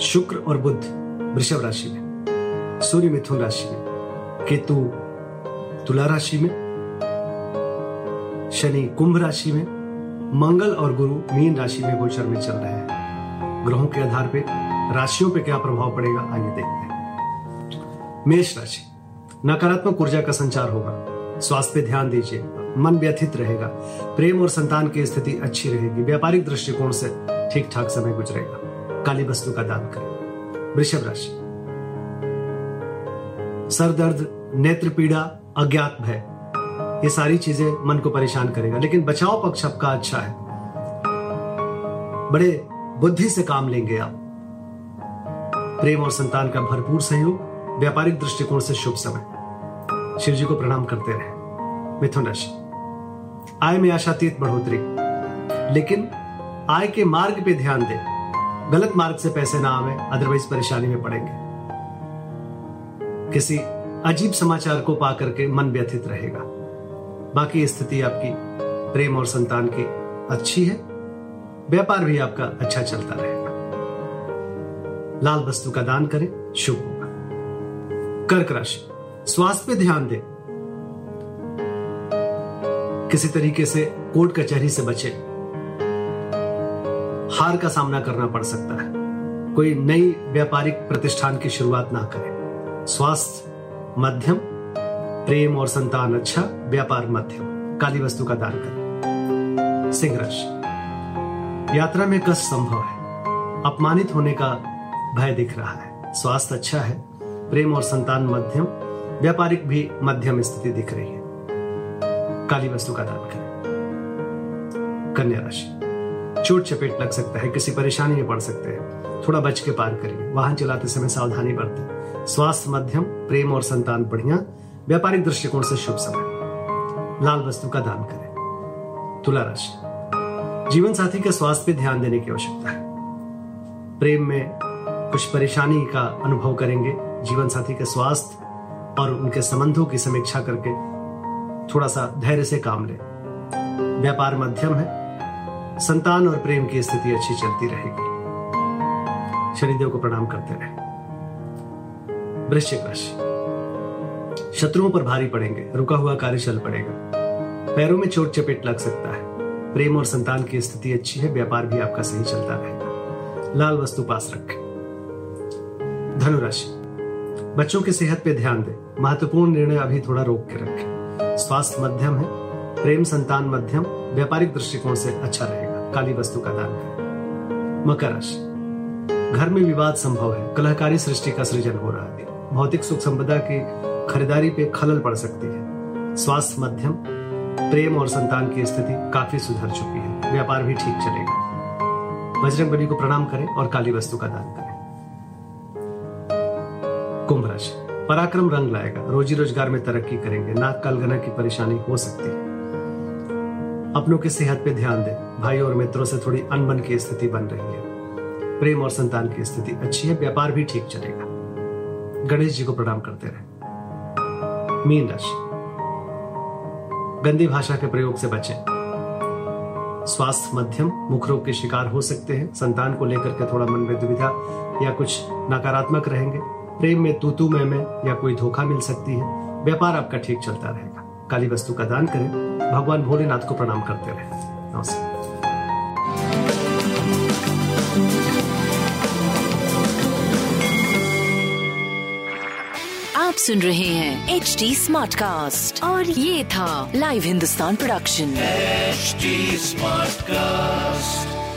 शुक्र और बुद्ध वृषभ राशि में, सूर्य मिथुन राशि में, केतु तुला राशि में, शनि कुंभ राशि में, मंगल और गुरु मीन राशि में गोचर में चल रहे हैं। ग्रहों के आधार पे राशियों पे क्या प्रभाव पड़ेगा, आइए देखते हैं। मेष राशि, नकारात्मक ऊर्जा का संचार होगा। स्वास्थ्य पे ध्यान दीजिए, मन व्यथित रहेगा। प्रेम और संतान की स्थिति अच्छी रहेगी। व्यापारिक दृष्टिकोण से ठीक ठाक समय गुजरेगा। काली वस्तु का दान करें। वृषभ राशि। सर दर्द, नेत्र पीड़ा, अज्ञात भय, ये सारी चीज़ें मन को परेशान करेगा। लेकिन बचाव पक्ष आपका अच्छा है। बड़े बुद्धि से काम लेंगे आप। प्रेम और संतान का भरपूर सहयोग, व्यापारिक दृष्टिकोण से शुभ समय। शिव जी को प्रणाम करते रहे। मिथुन राशि। आय में आशातीत बढ़ोतरी। लेकिन आय के मार्ग पे ध्यान दें। गलत मार्ग से पैसे ना आवे अदरवाइज़ परेशानी में पड़ेंगे। किसी अजीब समाचार को पा करके मन व्यथित रहेगा। बाकी स्थिति आपकी प्रेम और संतान की अच्छी है। व्यापार भी आपका अच्छा चलता रहेगा। लाल वस्तु का दान करें, शुभ होगा। कर्क राशि, स्वास्थ्य पे ध्यान दें। किसी तरीके से कोर्ट कचहरी से बचे। हार का सामना करना पड़ सकता है। कोई नई व्यापारिक प्रतिष्ठान की शुरुआत ना करें। स्वास्थ्य, मध्यम, प्रेम और संतान अच्छा व्यापार मध्यम। काली वस्तु का दान करें। सिंह राशि यात्रा में कष्ट संभव है। अपमानित होने का भय दिख रहा है। स्वास्थ्य अच्छा है, प्रेम और संतान मध्यम, व्यापारिक भी मध्यम स्थिति दिख रही है। काली वस्तु का दान करें। कन्या राशि चोट चपेट लग सकता है, किसी परेशानी में पड़ सकते हैं। थोड़ा बच के पार करिए, वाहन चलाते समय सावधानी बरतें। स्वास्थ्य मध्यम, प्रेम और संतान बढ़िया, व्यापारिक दृष्टिकोण से शुभ समय। लाल वस्तु का दान करें। तुला राशि। जीवन साथी के स्वास्थ्य पे ध्यान देने की आवश्यकता है। प्रेम में कुछ परेशानी का अनुभव करेंगे। जीवन साथी के स्वास्थ्य और उनके संबंधों की समीक्षा करके थोड़ा सा धैर्य से काम ले। व्यापार मध्यम है संतान और प्रेम की स्थिति अच्छी चलती रहेगी। शनिदेव को प्रणाम करते रहे। वृश्चिक राशि। शत्रुओं पर भारी पड़ेंगे, रुका हुआ कार्य चल पड़ेगा। पैरों में चोट चपेट लग सकता है। प्रेम और संतान की स्थिति अच्छी है, व्यापार भी आपका सही चलता रहेगा। लाल वस्तु पास रखें। धनुराशि। बच्चों की सेहत पे ध्यान दें। महत्वपूर्ण निर्णय अभी थोड़ा रोक के रखें। स्वास्थ्य मध्यम है, प्रेम संतान मध्यम, व्यापारिक दृष्टिकोण से अच्छा रहेगा। काली वस्तु का दान करें। मकर राशि। घर में विवाद संभव है। कलहकारी सृष्टि का सृजन हो रहा है। भौतिक सुख संपदा की खरीदारी पे खलल पड़ सकती है। स्वास्थ्य, मध्यम, प्रेम और संतान की स्थिति काफ़ी सुधर चुकी है। व्यापार भी ठीक चलेगा। बजरंग बली को प्रणाम करें और काली वस्तु का दान करें। कुंभ राशि। पराक्रम रंग लाएगा। रोजी रोज़गार में तरक्की करेंगे। नाक कालगना की परेशानी हो सकती है। अपनों की सेहत पे ध्यान दें। भाई और मित्रों से थोड़ी अनबन की स्थिति बन रही है। प्रेम और संतान की स्थिति अच्छी है, व्यापार भी ठीक चलेगा। गणेश जी को प्रणाम करते रहे। मीन राशि। गंदी भाषा के प्रयोग से बचें। स्वास्थ्य मध्यम मुख रोग के शिकार हो सकते हैं। संतान को लेकर के थोड़ा मन में दुविधा या कुछ नकारात्मक रहेंगे। प्रेम में तू तू मैं, में या कोई धोखा मिल सकती है। व्यापार आपका ठीक चलता रहेगा। काली वस्तु का दान करें। भगवान भोलेनाथ को प्रणाम करते रहे। नमस्कार। आप सुन रहे हैं एच डी स्मार्ट कास्ट और ये था live Hindustan production H smart Smartcast.